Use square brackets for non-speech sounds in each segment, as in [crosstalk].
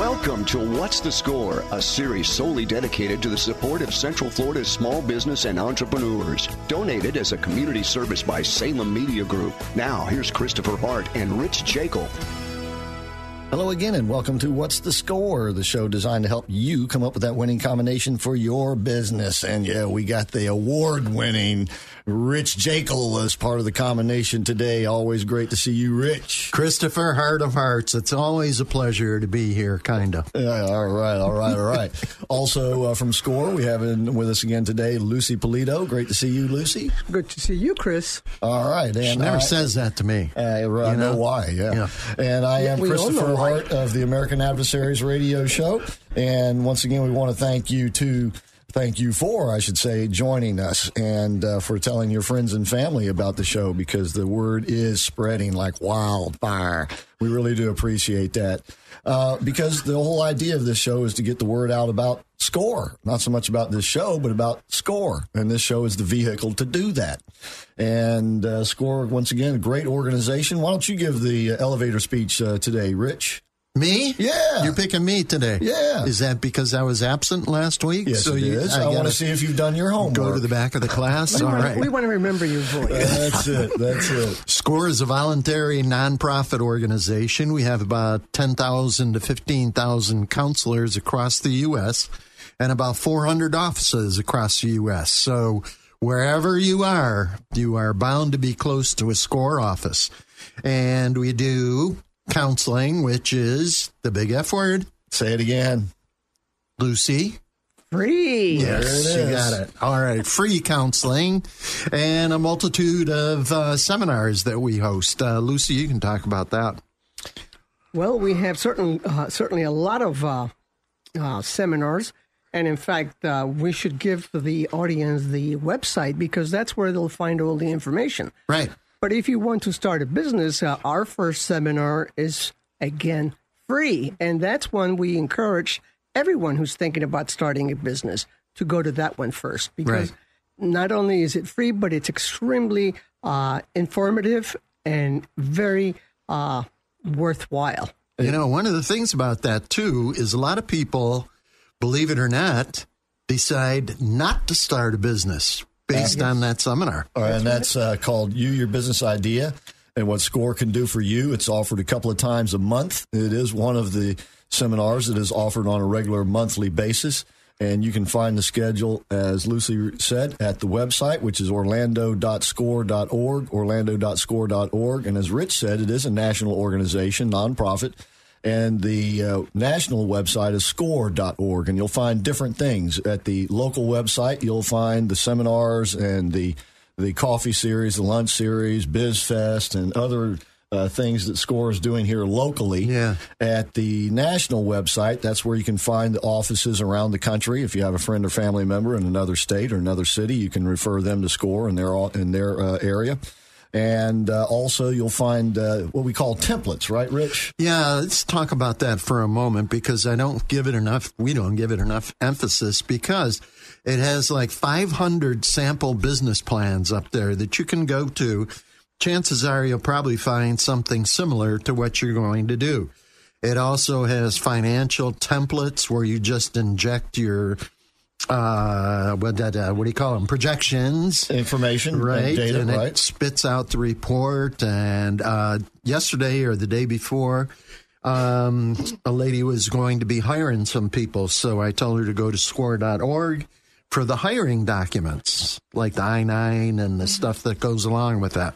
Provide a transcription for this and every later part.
Welcome to What's the Score, a series solely dedicated to the support of Central Florida's small business and entrepreneurs. Donated as a community service by Salem Media Group. Now, here's Christopher Hart and Rich Jekyll. Hello again, and welcome to What's the Score, the show designed to help you come up with that winning combination for your business. And yeah, we got the award winning Rich Jekyll as part of the combination today. Always great to see you, Rich. Christopher, Heart of Hearts. It's always a pleasure to be here, kind of. Yeah, all right, all right, all right. [laughs] also uh, from Score, we have in with us again today Lucy Polito. Great to see you, Lucy. Good to see you, Chris. All right. And she never I, says that to me. Uh, I know? know why, yeah. yeah. And I am Christopher Hart of the American Adversaries Radio Show. And once again, we want to thank you to thank you for, I should say, joining us and uh, for telling your friends and family about the show because the word is spreading like wildfire. We really do appreciate that. Uh, because the whole idea of this show is to get the word out about score, not so much about this show, but about score. And this show is the vehicle to do that. And uh, score, once again, a great organization. Why don't you give the elevator speech uh, today, Rich? Me? Yeah. You're picking me today. Yeah. Is that because I was absent last week? Yes, so it you, is. I, I want to see if you've done your homework. Go to the back of the class. we All want, right. We want to remember your voice. That's it. That's it. SCORE is a voluntary nonprofit organization. We have about 10,000 to 15,000 counselors across the U.S. and about 400 offices across the U.S. So wherever you are, you are bound to be close to a SCORE office. And we do counseling, which is the big F word. Say it again. Lucy. Free. Yes, you got it. All right. Free counseling and a multitude of uh, seminars that we host. Uh, Lucy, you can talk about that. Well, we have certain, uh, certainly a lot of uh, uh, seminars. And in fact, uh, we should give the audience the website because that's where they'll find all the information. Right. But if you want to start a business, uh, our first seminar is again free. And that's one we encourage everyone who's thinking about starting a business to go to that one first because right. not only is it free, but it's extremely uh, informative and very uh, worthwhile. You know, one of the things about that too is a lot of people, believe it or not, decide not to start a business based on that seminar. and that's uh, called You Your Business Idea and what SCORE can do for you. It's offered a couple of times a month. It is one of the seminars that is offered on a regular monthly basis. And you can find the schedule, as Lucy said, at the website, which is orlando.score.org, orlando.score.org. And as Rich said, it is a national organization, nonprofit. And the uh, national website is score.org. And you'll find different things. At the local website, you'll find the seminars and the, the coffee series, the lunch series, BizFest, and other uh, things that SCORE is doing here locally. Yeah. At the national website, that's where you can find the offices around the country. If you have a friend or family member in another state or another city, you can refer them to SCORE in their in their uh, area. And uh, also, you'll find uh, what we call templates, right, Rich? Yeah, let's talk about that for a moment because I don't give it enough, we don't give it enough emphasis because it has like 500 sample business plans up there that you can go to. Chances are you'll probably find something similar to what you're going to do. It also has financial templates where you just inject your uh, what that uh, what do you call them? Projections, information, right? And data, and right? it spits out the report. And uh, yesterday or the day before, um, a lady was going to be hiring some people, so I told her to go to score.org for the hiring documents, like the I nine and the stuff that goes along with that.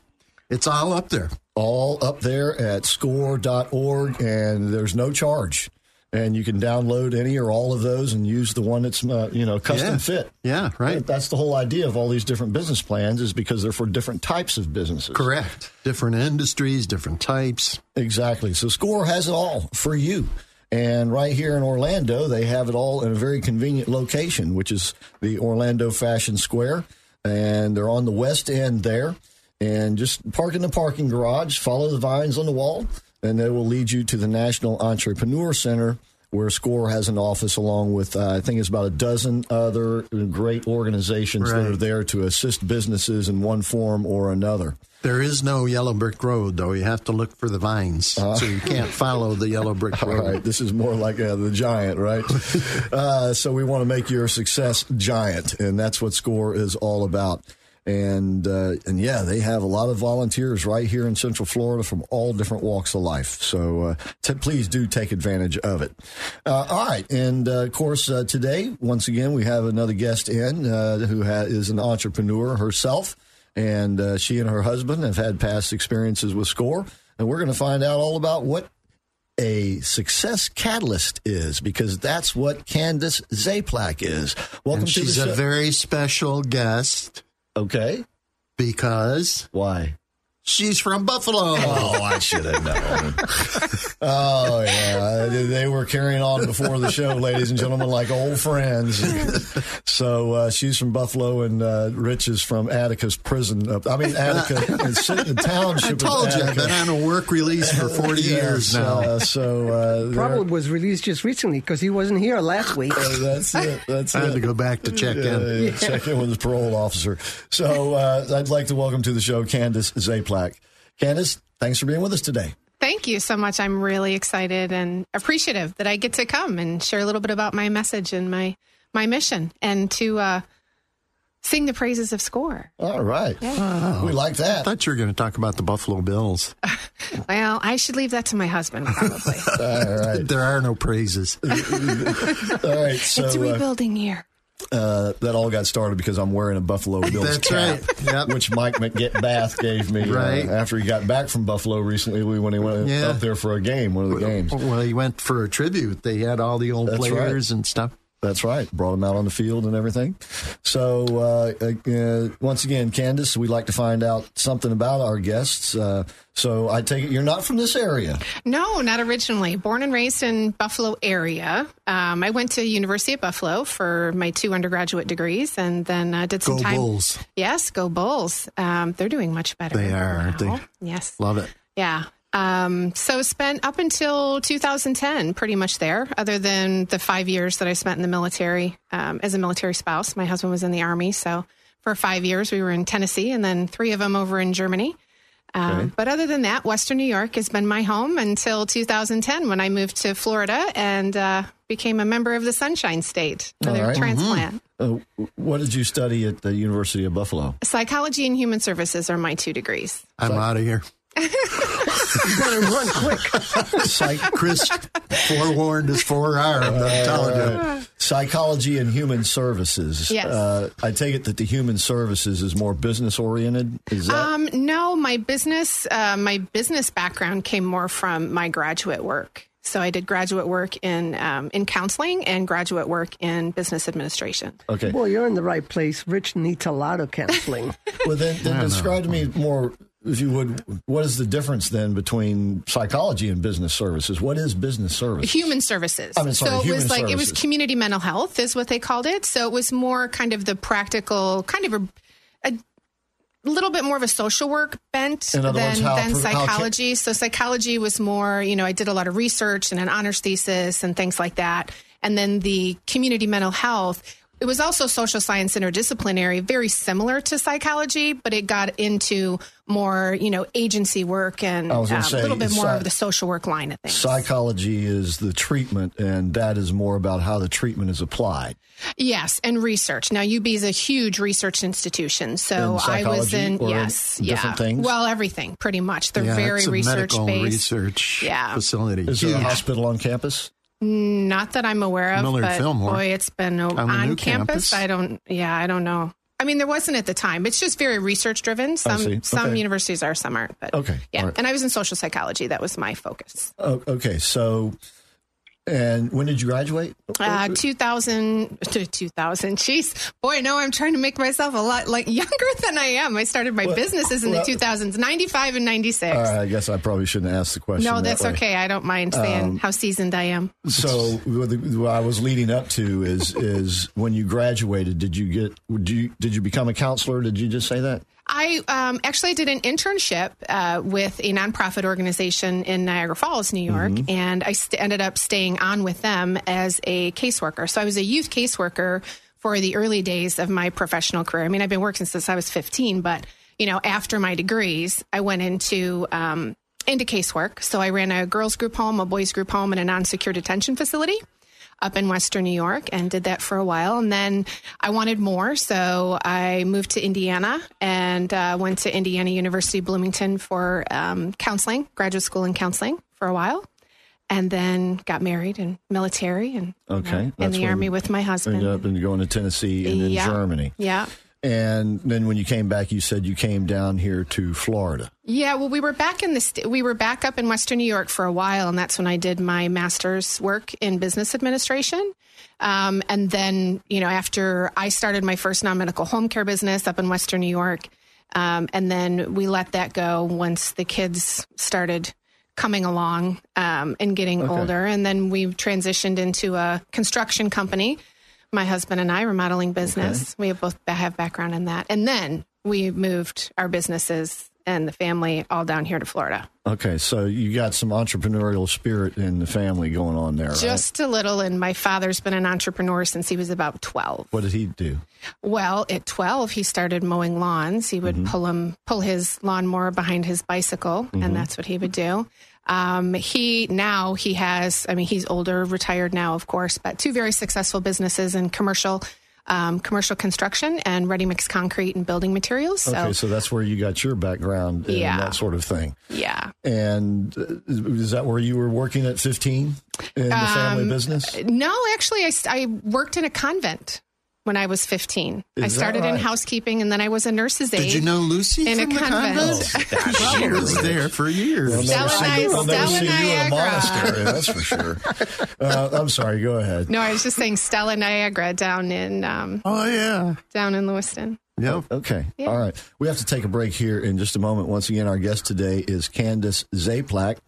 It's all up there. All up there at score.org, and there's no charge. And you can download any or all of those and use the one that's uh, you know custom Yeah. fit. Yeah, right. That's the whole idea of all these different business plans is because they're for different types of businesses. Correct. Different industries, different types. Exactly. So Score has it all for you. And right here in Orlando, they have it all in a very convenient location, which is the Orlando Fashion Square. And they're on the west end there. And just park in the parking garage, follow the vines on the wall, and they will lead you to the National Entrepreneur Center, where SCORE has an office along with, uh, I think it's about a dozen other great organizations that are there to assist businesses in one form or another. There is no yellow brick road, though. You have to look for the vines, so you can't [laughs] follow the yellow brick All road. right, this is more like uh, the giant, right? [laughs] uh, so we want to make your success giant, and that's what Score is all about. And uh, and yeah, they have a lot of volunteers right here in Central Florida from all different walks of life. So uh, t- please do take advantage of it. Uh, all right, and uh, of course uh, today, once again, we have another guest in uh, who ha- is an entrepreneur herself and uh, she and her husband have had past experiences with SCORE, and we're going to find out all about what a success catalyst is because that's what Candace Zaplak is. Welcome And to the she's show. a very special guest okay. because Why? She's from Buffalo. Oh, I should have known. [laughs] oh yeah, they were carrying on before the show, ladies and gentlemen, like old friends. [laughs] so uh, she's from Buffalo, and uh, Rich is from Attica's prison. Up, I mean, Attica, [laughs] it's the township. I of told you, I've been on a work release for 40 years now. Uh, so uh, Probably was released just recently because he wasn't here last week. uh, that's it. That's I had to go back to check Yeah, in. yeah, check in with the parole officer. So uh, I'd like to welcome to the show Candace Zaplak. Candace, thanks for being with us today. Thank you so much. I'm really excited and appreciative that I get to come and share a little bit about my message and my my mission and to uh, sing the praises of SCORE. All right. We like that. I thought you were going to talk about the Buffalo Bills. [laughs] Well, I should leave that to my husband probably. [laughs] All right. There are no praises. [laughs] All right. So it's a uh, rebuilding year. Uh, that all got started because I'm wearing a Buffalo [laughs] Bills That's cap, right. Yep. which Mike McBath gave me uh, Right. after he got back from Buffalo recently when he went Yeah. up there for a game, one of the games. Well, he went for a tribute. They had all the old That's players and stuff. That's right. Brought him out on the field and everything. So, uh, uh, once again, Candace, we'd like to find out something about our guests. Uh, so, I take it you're not from this area. No, not originally. Born and raised in Buffalo area. Um, I went to University of Buffalo for my two undergraduate degrees, and then uh, did some time. Go time. Bulls. Yes, go Bulls. Um, they're doing much better. They are, aren't they? Yes. Love it. Yeah. Um, so spent up until 2010 pretty much there, other than the five years that I spent in the military um, as a military spouse. My husband was in the army, so for five years we were in Tennessee, and then three of them over in Germany. Um, But other than that, Western New York has been my home until 2010 when I moved to Florida and uh, became a member of the Sunshine State for All their right. transplant. Uh, what did you study at the University of Buffalo? Psychology and human services are my two degrees. I'm out of here. Better run quick. Psych- Chris forewarned is forearmed. I'm telling you. psychology and human services. Yes. Uh, I take it that the human services is more business oriented. Is that? Um, no, my business, uh, my business background came more from my graduate work. So I did graduate work in um, in counseling and graduate work in business administration. okay. Boy, you're in the right place. Rich needs a lot of counseling. Well, then, then describe to me more, if you would, what is the difference then between psychology and business services? What is business service? Human services. I mean, sorry, so it was like it was community mental health is what they called it. So it was more kind of the practical, kind of a, a little bit more of a social work bent than, words, how than pro- how psychology. so psychology was more, you know, I did a lot of research and an honors thesis and things like that. And then the community mental health, it was also social science interdisciplinary, very similar to psychology, but it got into more, you know, agency work and I was gonna um, say, a little bit more psy- of the social work line of things. Psychology is the treatment, and that is more about how the treatment is applied. Yes, and research. Now, UB is a huge research institution, so I was in or in yes, different yeah. things? Well, everything pretty much. They're Yeah, very it's a research based. research Yeah. facility. Is there a hospital on campus? Not that I'm aware of, Millard but Fillmore. boy, it's been o- On on, campus. campus. I don't. Yeah, I don't know. I mean, there wasn't at the time. It's just very research driven. Some see. some Okay. universities are, some aren't. But Okay. yeah. All right. And I was in social psychology. That was my focus. Oh, okay, so And when did you graduate? Uh, 2000 to [laughs] 2000. Jeez, boy, no, I'm trying to make myself a lot like younger than I am. I started my Well, businesses in well- the 2000s, 95 and 96. All right, I guess I probably shouldn't ask the question. no, that that's. Um, okay. I don't mind saying how seasoned I am. So what I was leading up to is is when you graduated, did you get did you did you become a counselor? Did you just say that? I um, actually did an internship uh, with a nonprofit organization in Niagara Falls, New York, Mm-hmm. and I st- ended up staying on with them as a caseworker. So I was a youth caseworker for the early days of my professional career. I mean, I've been working since I was 15, but you know, after my degrees, I went into um, into casework. So I ran a girls group home, a boys group home, and a non-secure detention facility up in Western New York and did that for a while. And then I wanted more. So I moved to Indiana and uh, went to Indiana University Bloomington for um, counseling, graduate school in counseling for a while. And then got married and military and you know, in the army with my husband. Ended up and going to Tennessee and then Yeah. Germany. Yeah. And then when you came back, you said you came down here to Florida. Yeah, well, we were back in the st- we were back up in Western New York for a while, and that's when I did my master's work in business administration. Um, and then, you know, after I started my first non medical home care business up in Western New York, um, and then we let that go once the kids started coming along um, and getting older, and then we transitioned into a construction company. My husband and I remodeling business. We have both have background in that, and then we moved our businesses and the family all down here to Florida. Okay, so you got some entrepreneurial spirit in the family going on there, right? Just a little, and my father's been an entrepreneur since he was about 12. What did he do? Well, at 12, he started mowing lawns. He would mm-hmm. pull him, pull his lawnmower behind his bicycle, and mm-hmm. that's what he would do. Um, he now he has, I mean, he's older, retired now, of course, but two very successful businesses in commercial, um, commercial construction and ready mix concrete and building materials. So, Okay, so that's where you got your background and Yeah. that sort of thing. yeah. And uh, is that where you were working at 15 in the Um, family business? No, actually, I, I worked in a convent when I was 15. I Is that started in housekeeping and then I was a nurse's aide. Did you know Lucy In a from the convent. convent? she was there for years. I'll never Stella see you- I'll never Stella see you in a Niagara. monastery, that's for sure. Uh, I'm sorry, go ahead. No, I was just saying Stella Niagara down in um, Oh yeah. down in Lewiston. Yep. Okay. All right. We have to take a break here in just a moment. Once again, our guest today is Candace Zaplak.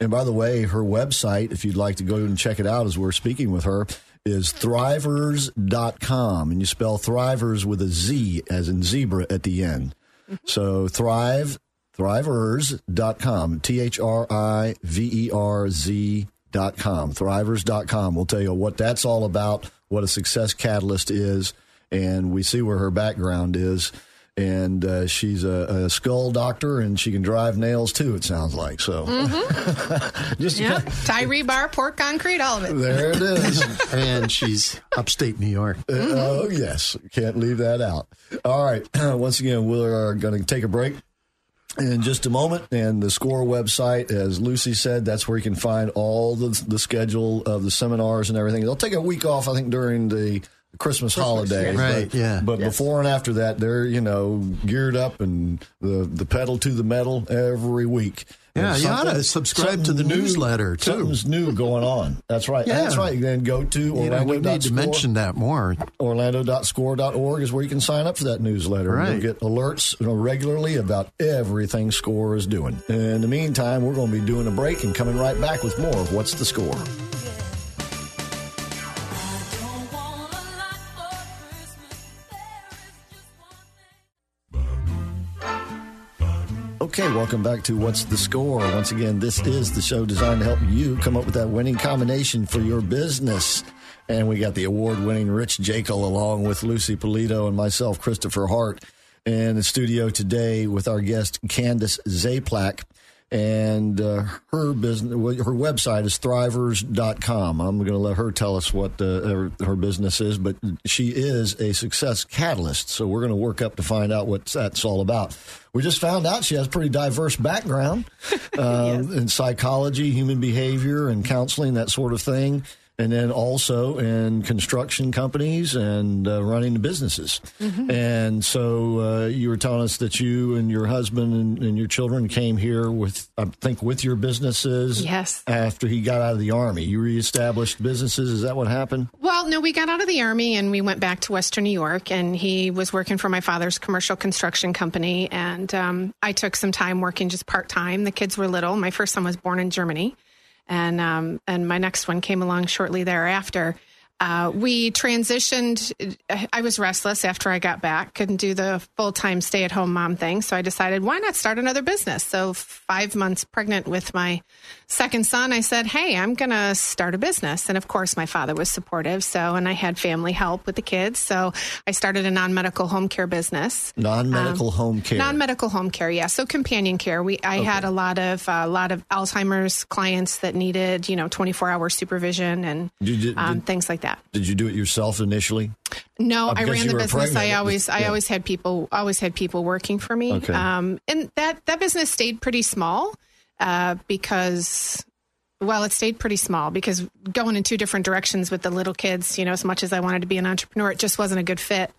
And by the way, her website, if you'd like to go and check it out as we're speaking with her, is thriverz.com. And you spell thrivers with a Z as in zebra at the end. Mm-hmm. So thrive, thriverz.com. T H R I V E R Z dot com. Thriverz.com. We'll tell you what that's all about, what a success catalyst is, and we see where her background is. And uh, she's a, a skull doctor, and she can drive nails too. It sounds like so. [laughs] Just Yeah, tie rebar, pour concrete, all of it. there it is. [laughs] and she's upstate New York. Uh, Oh yes, can't leave that out. All right, [clears throat] once again, we're going to take a break in just a moment, and the Score website, as Lucy said, that's where you can find all the the schedule of the seminars and everything. They'll take a week off, I think, during the Christmas, holiday, Right, But, yeah. but before and after that, they're you know geared up and the the pedal to the metal every week. Yeah, you ought to subscribe to the new- newsletter, too. Something's new going on. That's right. Yeah. That's right. Then go to You know, we need to mention that more. Orlando.score.org is where you can sign up for that newsletter. Right. You'll get alerts you know, regularly about everything Score is doing. In the meantime, we're going to be doing a break and coming right back with more of What's the Score. Okay, welcome back to What's the Score? Once again, this is the show designed to help you come up with that winning combination for your business. And we got the award winning Rich Jekyll along with Lucy Polito and myself, Christopher Hart, in the studio today with our guest, Candace Zaplak. And uh, her business, her website is thriverz.com. I'm going to let her tell us what uh, her, her business is, but she is a success catalyst. So we're going to work up to find out what that's all about. We just found out she has a pretty diverse background [laughs] um, in psychology, human behavior, and counseling, that sort of thing. And then also in construction companies and uh, running businesses. Mm-hmm. And so uh, you were telling us that you and your husband and, and your children came here with, I think, with your businesses. Yes. After he got out of the army, you reestablished businesses. Is that what happened? Well, no, we got out of the army and we went back to Western New York, and he was working for my father's commercial construction company, and um, I took some time working just part time. The kids were little. My first son was born in Germany, and um, and my next one came along shortly thereafter. Uh, we transitioned. I was restless after I got back. Couldn't do the full time stay at home mom thing. So I decided, why not start another business? So, five months pregnant with my second son, I said, hey, I'm going to start a business. And of course, my father was supportive. So, and I had family help with the kids. So, I started a non medical home care business. Non medical home care. Non medical home care, yeah. So companion care. We I had a lot of a lot of Alzheimer's clients that needed you know 24 hour supervision and Did you- um, did- things like that. Did you do it yourself initially? No, Oh, I ran the business. I always I always had people always had people working for me. Okay. Um, and that that business stayed pretty small uh, because. Well, it stayed pretty small because going in two different directions with the little kids, you know, as much as I wanted to be an entrepreneur, it just wasn't a good fit.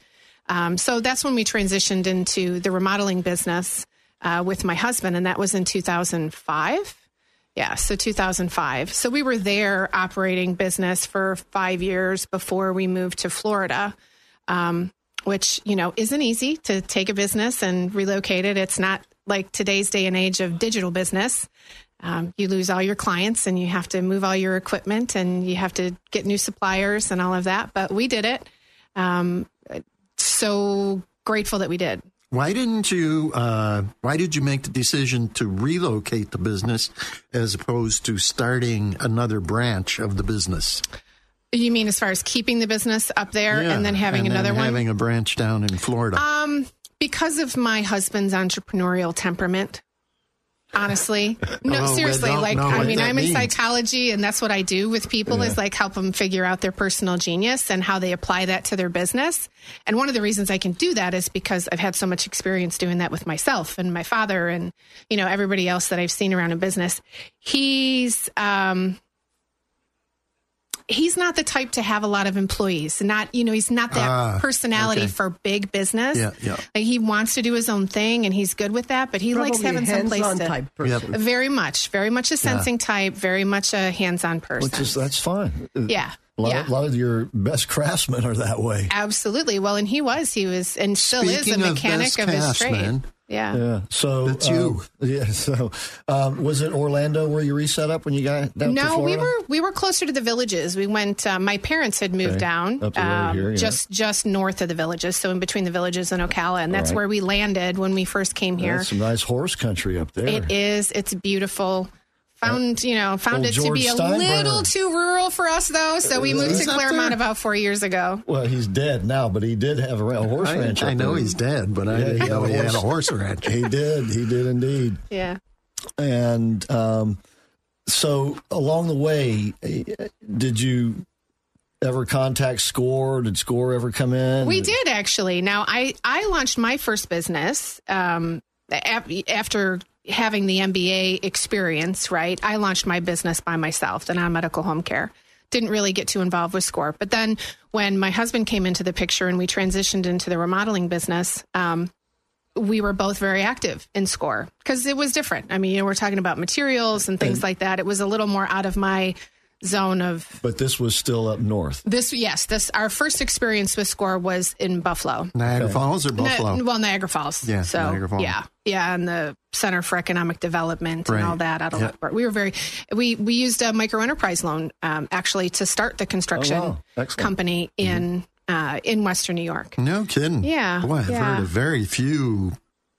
Um, so that's when we transitioned into the remodeling business uh, with my husband, and that was in 2005. Yeah, so 2005. So we were there operating business for five years before we moved to Florida, um, which, you know, isn't easy to take a business and relocate it. It's not like today's day and age of digital business. Um, you lose all your clients and you have to move all your equipment and you have to get new suppliers and all of that. But we did it. Um, so grateful that we did. Why didn't you? Uh, why did you make the decision to relocate the business as opposed to starting another branch of the business? You mean as far as keeping the business up there Yeah, and then having and then another one? having a branch down in Florida. Um, because of my husband's entrepreneurial temperament. Honestly, [laughs] no, Oh, seriously. Like, I mean, I'm in psychology, and that's what I do with people is like help them figure out their personal genius and how they apply that to their business. And one of the reasons I can do that is because I've had so much experience doing that with myself and my father, and you know everybody else that I've seen around in business. He's um, he's not the type to have a lot of employees. Not, you know, he's not that Ah, personality okay. for big business. Yeah, yeah. Like he wants to do his own thing and he's good with that, but he likes having some place to. type person. Very much, very much a sensing type, very much a hands-on person. Which is that's fine. yeah, A lot, yeah. a lot of your best craftsmen are that way. Absolutely. Well, and he was, he was, and still is Speaking a of mechanic best of, his trade. Craftsmen, Yeah. Yeah. So That's um, you. Yeah. So um, was it Orlando where you reset up when you got down to No, we were we were closer to the villages. We went. Uh, my parents had moved Okay. down Up the um, here, yeah. just just north of the villages, so in between the villages and Ocala, and that's right. where we landed when we first came here. That's some nice horse country up there. It is. It's beautiful. Found you know found Old it to be a Steinbrenner. little too rural for us though, so we moved Is to that Clermont there? about four years ago. Well, he's dead now, but he did have a, ra- a horse I, ranch. I up know there. he's dead, but I Yeah, didn't he know had he a had a horse- horse ranch. He did. He did indeed. Yeah. And um, so along the way, eh, did you ever contact Score? Did Score ever come in? We did actually. Now, I I launched my first business um, ap- after having the MBA experience. Right, I launched my business by myself, the non-medical home care. Didn't really get too involved with Score, but then when my husband came into the picture and we transitioned into the remodeling business. Um, we were both very active in score because it was different. I mean, you know, we're talking about materials and things like that. It was a little more out of my zone of But this was still up north. this. Yes, this our first experience with score was in Buffalo. Niagara Falls or Buffalo? Ni- well, Niagara Falls. Yeah, so Niagara Falls. yeah, yeah, and the Center for Economic Development and all that. Out of. Lethbridge. we were very we we used a micro enterprise loan um, actually to start the construction Oh, wow. Company in uh, in Western New York. No kidding. Yeah, Boy, I've yeah. heard of very few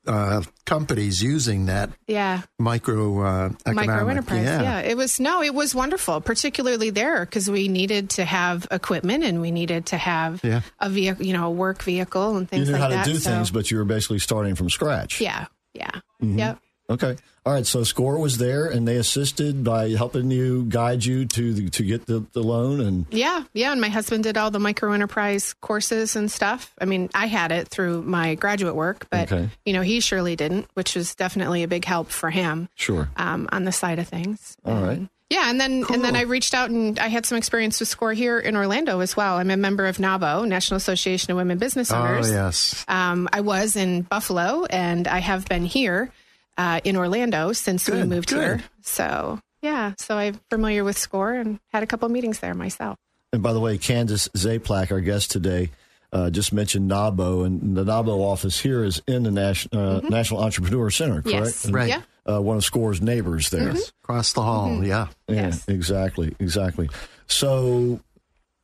uh, companies using that Yeah, micro uh, micro enterprise. Yeah. Yeah. it was no, it was wonderful, particularly there because we needed to have equipment and we needed to have Yeah. a vehicle, you know, a work vehicle and things like that. You knew like how that. to do so- things, but you were basically starting from scratch. yeah, yeah, Mm-hmm. yep. Okay. All right. So Score was there, and they assisted by helping you guide you to the, to get the, the loan. And Yeah, yeah. And my husband did all the micro enterprise courses and stuff. I mean, I had it through my graduate work, but Okay. you know, he surely didn't, which was definitely a big help for him sure. um, on the side of things. All right. And, Yeah, and then and then I reached out and I had some experience with SCORE here in Orlando as well. I'm a member of NAWBO, National Association of Women Business Owners. Oh, yes. Um, I was in Buffalo, and I have been here uh, in Orlando since we moved good. here. So yeah, so I'm familiar with SCORE and had a couple meetings there myself. And by the way, Candace Zaplak, our guest today, uh, just mentioned NAWBO, and the NAWBO office here is in the Nas- uh, National Entrepreneur Center, correct? Yes. Right. Yeah. Uh, one of SCORE's neighbors there. Across the hall, Mm-hmm. yeah. Yeah, Yes. exactly, exactly. So,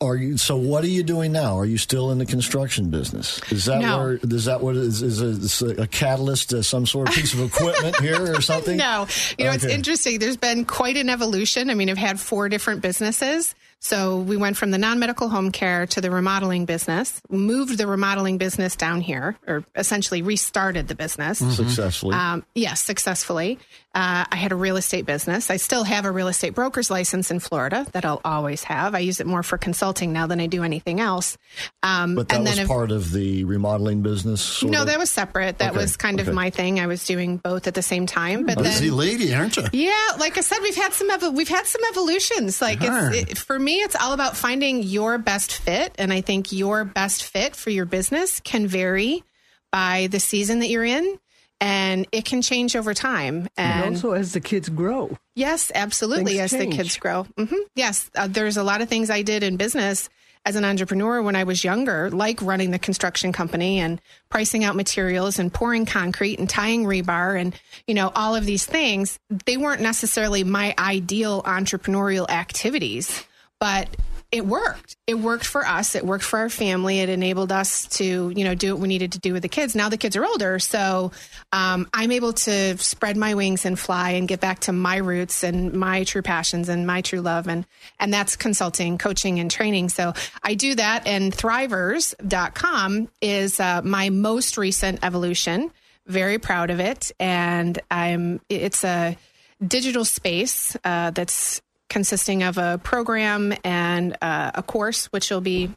are you? So, what are you doing now? Are you still in the construction business? Is that No. where? Is that what is? Is a, is a catalyst, uh, some sort of piece of equipment [laughs] here or something? No, you know, it's interesting. There's been quite an evolution. I mean, I've had four different businesses. So we went from the non medical home care to the remodeling business, moved the remodeling business down here, or essentially restarted the business. Successfully. Um, yes, successfully. Uh, I had a real estate business. I still have a real estate broker's license in Florida that I'll always have. I use it more for consulting now than I do anything else. Um, but that and was then if- part of the remodeling business. Sort no, of? that was separate. That Okay, was kind okay. of my thing. I was doing both at the same time. But then, Busy lady, aren't you? yeah, like I said, we've had some evo- we've had some evolutions. Like Sure. it's it, for me, it's all about finding your best fit, and I think your best fit for your business can vary by the season that you're in, and it can change over time. And And also as the kids grow. Yes, absolutely. Things as the kids grow. hmm Yes, uh, there's a lot of things I did in business as an entrepreneur when I was younger, like running the construction company and pricing out materials and pouring concrete and tying rebar and, you know, all of these things. They weren't necessarily my ideal entrepreneurial activities, but it worked. It worked for us. It worked for our family. It enabled us to, you know, do what we needed to do with the kids. Now the kids are older, so um, I'm able to spread my wings and fly and get back to my roots and my true passions and my true love, and and that's consulting, coaching, and training. So I do that, and Thriverz.com is uh, my most recent evolution. Very proud of it, and I'm. It's a digital space uh, that's consisting of a program and uh, a course, which will be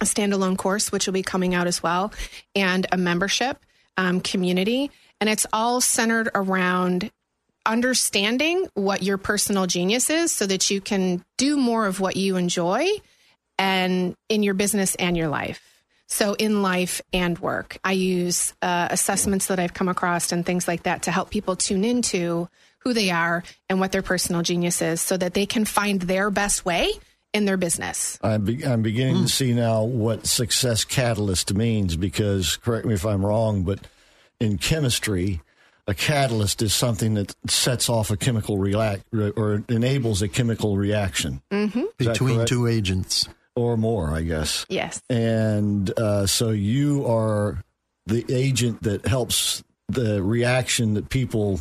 a standalone course, which will be coming out as well, and a membership um, community. And it's all centered around understanding what your personal genius is so that you can do more of what you enjoy and in your business and your life. So, in life and work, I use uh, assessments that I've come across and things like that to help people tune into who they are and what their personal genius is so that they can find their best way in their business. I'm, be- I'm beginning to see now what success catalyst means because, correct me if I'm wrong, but in chemistry, a catalyst is something that sets off a chemical react or enables a chemical reaction Mm-hmm. Between correct? two agents. or more, I guess. Yes. And uh, so you are the agent that helps the reaction that people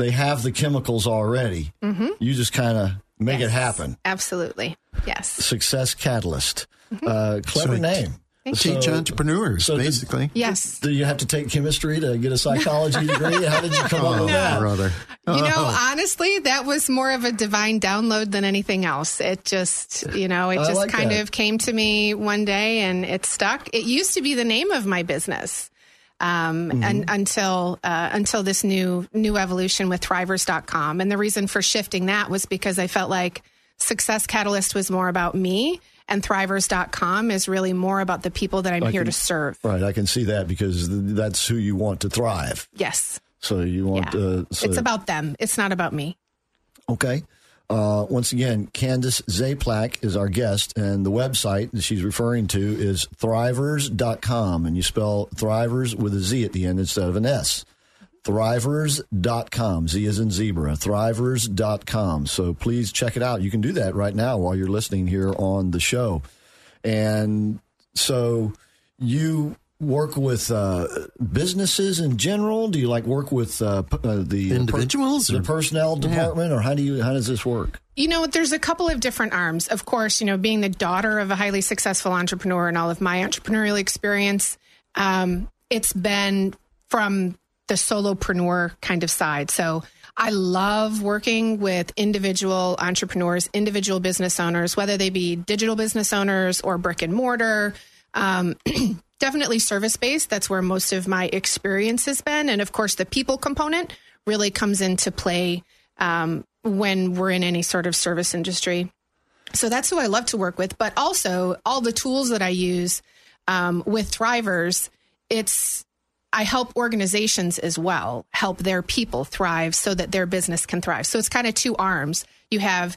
they have the chemicals already. Mm-hmm. You just kind of make it happen. Absolutely. Yes. Success catalyst. Uh, clever So- name. Teach So- entrepreneurs, so did- basically. Yes. Do you have to take chemistry to get a psychology [laughs] degree? How did you come up Oh, with that? brother. You know, Oh. honestly, that was more of a divine download than anything else. It just, you know, it I just like kind that. of came to me one day and it stuck. It used to be the name of my business. Um, Mm-hmm. and until uh, until this new new evolution with Thriverz.com, and the reason for shifting that was because I felt like Success Catalyst was more about me, and Thriverz.com is really more about the people that I'm here can- to serve. Right, I can see that because that's who you want to thrive. Yes, So you want yeah, uh, so, it's about them. It's not about me. Okay. Uh, once again, Candace Zaplak is our guest, and the website that she's referring to is thriverz.com, and you spell thrivers with a Z at the end instead of an S. Thriverz.com. Z is in zebra. Thriverz.com. So please check it out. You can do that right now while you're listening here on the show. And so you work with uh, businesses in general? Do you like work with uh, p- uh, the Individuals the or- personnel department, or how do you how does this work? You know, there's a couple of different arms. Of course, you know, being the daughter of a highly successful entrepreneur and all of my entrepreneurial experience, um, it's been from the solopreneur kind of side. So I love working with individual entrepreneurs, individual business owners, whether they be digital business owners or brick and mortar. Um, [clears throat] definitely service based. That's where most of my experience has been. And of course, the people component really comes into play um, when we're in any sort of service industry. So that's who I love to work with. But also, all the tools that I use um, with Thrivers, it's I help organizations as well help their people thrive so that their business can thrive. So it's kind of two arms. You have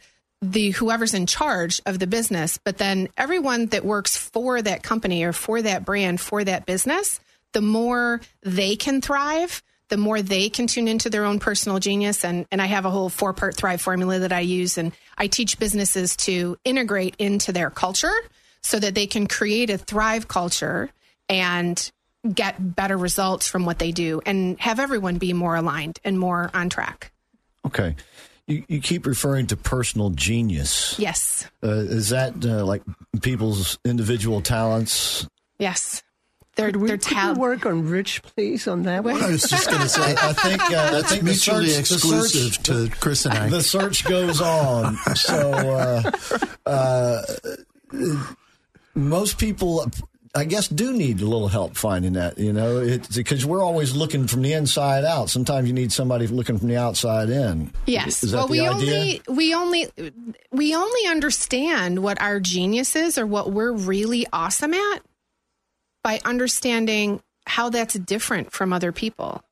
the whoever's in charge of the business, but then everyone that works for that company or for that brand, for that business, the more they can thrive, the more they can tune into their own personal genius. And, and I have a whole four part thrive formula that I use. And I teach businesses to integrate into their culture so that they can create a thrive culture and get better results from what they do and have everyone be more aligned and more on track. Okay. You, you keep referring to personal genius. Yes. Uh, is that uh, like people's individual talents? Yes. They're, Could we, they're could we work on Rich, please, on that one? I was just going to say, I think uh, I that's think the mutually search- exclusive search- to Chris and I. the search goes on. So uh, uh, most people, I guess, do need a little help finding that. You know, it's because we're always looking from the inside out. Sometimes you need somebody looking from the outside in. Yes. Is that well, the we idea? only we only we only understand what our genius is or what we're really awesome at by understanding how that's different from other people.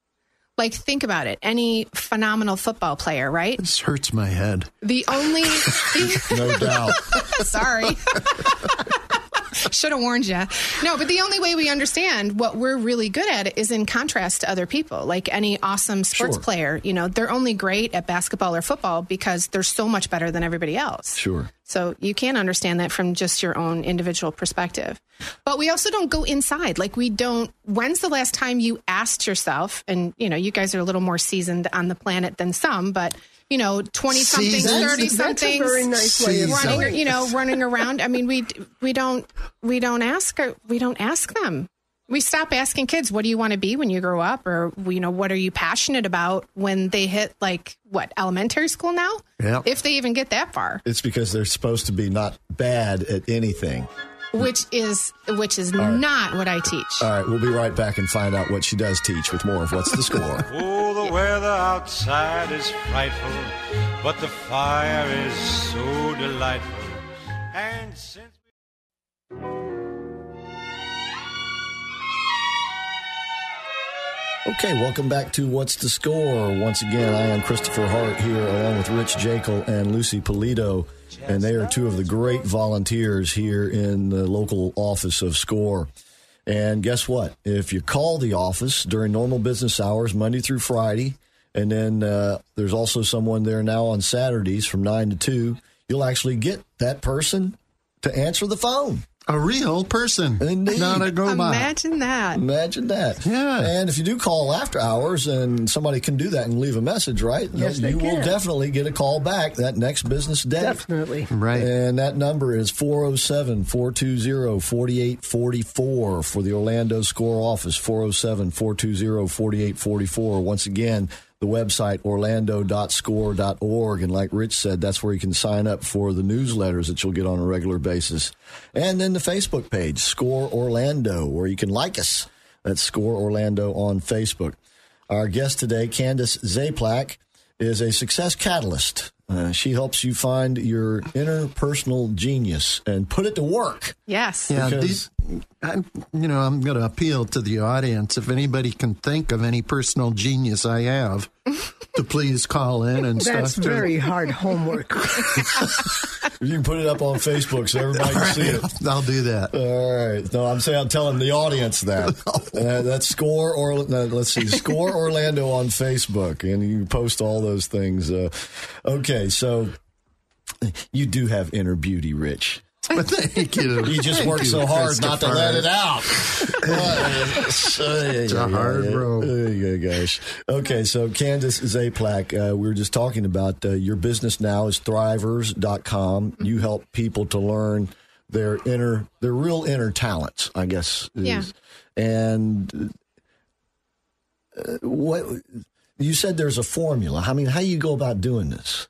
Like think about it. Any phenomenal football player, right? This hurts my head. The only [laughs] no doubt. [laughs] Sorry. [laughs] [laughs] Should have warned you. No, but the only way we understand what we're really good at is in contrast to other people. Like any awesome sports Sure. player, you know, they're only great at basketball or football because they're so much better than everybody else. Sure. So you can understand that from just your own individual perspective. But we also don't go inside. Like we don't when's the last time you asked yourself and you know, you guys are a little more seasoned on the planet than some, but you know, 20 something, 30 That's something nice running, you know, running around. I mean, we we don't we don't ask uh, we don't ask them. We stop asking kids, "What do you want to be when you grow up?" or you know, "What are you passionate about?" when they hit like what elementary school now, Yep. if they even get that far, It's because they're supposed to be not bad at anything. Which is which is not what I teach. All right, we'll be right back and find out what she does teach with more of What's the Score. [laughs] Oh, the weather outside is frightful, but the fire is so delightful. And since Okay, welcome back to What's the Score? Once again, I am Christopher Hart here along with Rich Jekyll and Lucy Polito, and they are two of the great volunteers here in the local office of Score. And guess what? If you call the office during normal business hours, Monday through Friday, and then uh, there's also someone there now on Saturdays from 9 to 2, you'll actually get that person to answer the phone. A real person, Indeed. not a robot. Imagine that. Imagine that. Yeah. And if you do call after hours and somebody can do that and leave a message, right? Yes, you they will can. definitely get a call back that next business day. Definitely. Right. And that number is 407 420 4844 for the Orlando Score office. 407 420 4844. Once again, the website orlando.score.org. And like Rich said, that's where you can sign up for the newsletters that you'll get on a regular basis. And then the Facebook page, Score Orlando, where you can like us. That's Score Orlando on Facebook. Our guest today, Candace Zaplak, is a success catalyst. Uh, she helps you find your interpersonal genius and put it to work. Yes. Yeah, these, I, you know, I'm going to appeal to the audience. If anybody can think of any personal genius I have, [laughs] to please call in and That's stuff. too. very hard homework. You can put it up on Facebook so everybody can see it. [laughs] I'll do that. All right. No, I'm saying I'm telling the audience that. [laughs] Uh, that's score or no, let's see, score Orlando on Facebook, and you post all those things. Uh, okay, so you do have inner beauty, Rich. [laughs] Thank you. You just Thank work you, so hard not to Christopher. let it out. [laughs] it's a hard road. There you go, gosh. Okay, so Candace Zaplak, uh, we were just talking about uh, your business now is thriverz.com. You help people to learn their inner, their real inner talents, I guess. is- Yeah. And uh, what you said there's a formula. I mean, how you go about doing this?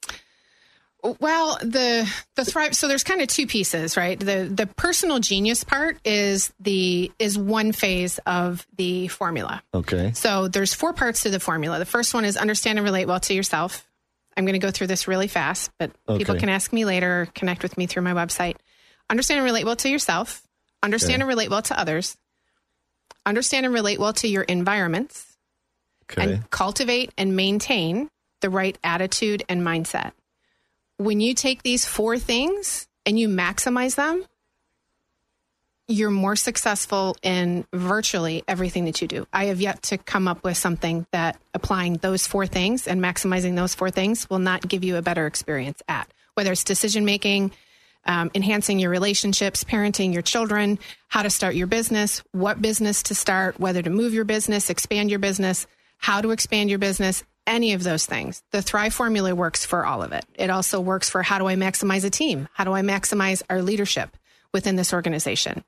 Well, the the thrive. So there's kind of two pieces, right? The the personal genius part is the is one phase of the formula. Okay. So there's four parts to the formula. The first one is understand and relate well to yourself. I'm going to go through this really fast, but people can ask me later, connect with me through my website. Understand and relate well to yourself, understand Okay. and relate well to others, understand and relate well to your environments, Okay. and cultivate and maintain the right attitude and mindset. When you take these four things and you maximize them, you're more successful in virtually everything that you do. I have yet to come up with something that applying those four things and maximizing those four things will not give you a better experience at, whether it's decision making, um, enhancing your relationships, parenting your children, how to start your business, what business to start, whether to move your business, expand your business, how to expand your business, any of those things. The Thrive formula works for all of it. It also works for how do I maximize a team? How do I maximize our leadership within this organization?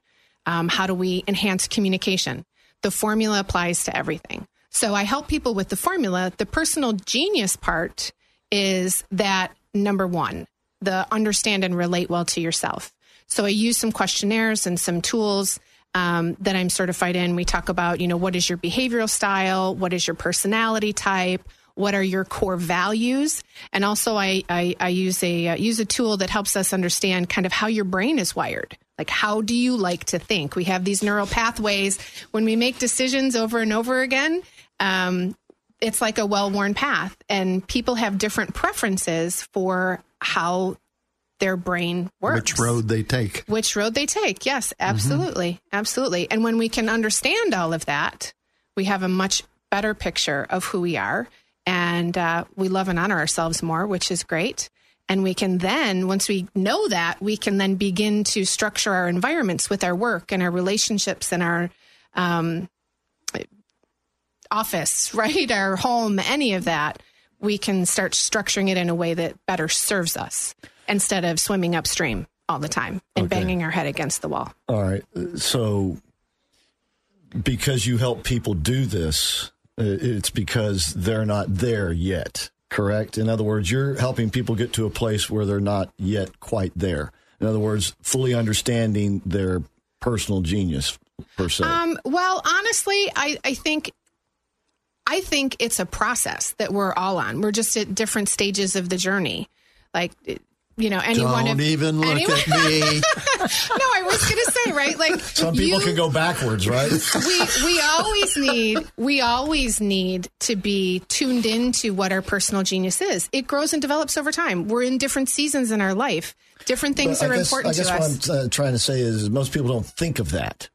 Um, how do we enhance communication? The formula applies to everything. So I help people with the formula. The personal genius part is that number one, the understand and relate well to yourself. So I use some questionnaires and some tools um, that I'm certified in. We talk about, you know, what is your behavioral style? What is your personality type? What are your core values? And also, I I, I use a uh, use a tool that helps us understand kind of how your brain is wired. Like, how do you like to think? We have these neural pathways. When we make decisions over and over again, um, it's like a well worn path, and people have different preferences for how their brain works Which road they take. which road they take. Yes, absolutely. Absolutely. And when we can understand all of that, we have a much better picture of who we are and uh, we love and honor ourselves more, which is great. And we can then, once we know that, we can then begin to structure our environments with our work and our relationships and our um, office, [laughs] right? Our home, any of that. We can start structuring it in a way that better serves us instead of swimming upstream all the time and Okay. banging our head against the wall. All right. So, because you help people do this, it's because they're not there yet, correct? In other words, you're helping people get to a place where they're not yet quite there. In other words, fully understanding their personal genius, per se. Um, well, honestly, I, I think I think it's a process that we're all on. We're just at different stages of the journey. Like you know, anyone Don't of, even look anyone- at me. [laughs] no, I was going to say right. Like Some people you- can go backwards, right? we we always need we always need to be tuned into what our personal genius is. It grows and develops over time. We're in different seasons in our life. Different things But are guess, important I guess to what us. I'm uh, trying to say is most people don't think of that.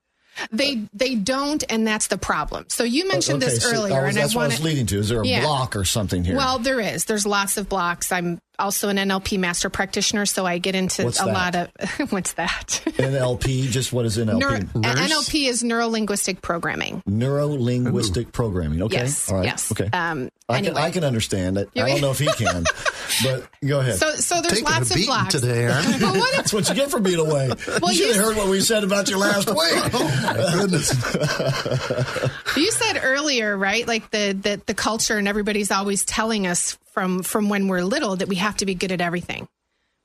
They they don't, and that's the problem. So you mentioned Okay, this so earlier, was- and I that's what I want was leading to. Is there a Yeah. block or something here? Well, there is. There's lots of blocks. I'm also an NLP master practitioner, so I get into What's a that? lot of [laughs] what's that? NLP, just what is NLP? Neuro, NLP is neuro linguistic programming. Neuro linguistic programming. Okay. Yes, All right. yes. Okay. Um, I, can. I can understand it. I don't [laughs] know if he can, but go ahead. So so there's Taking lots a of beating blocks. today, [laughs] Aaron. But what That's what you get for being away. Well, you should have heard what we said about you last week. My goodness. you said earlier, right? Like the, the the culture and everybody's always telling us from from when we're little that we have to be good at everything,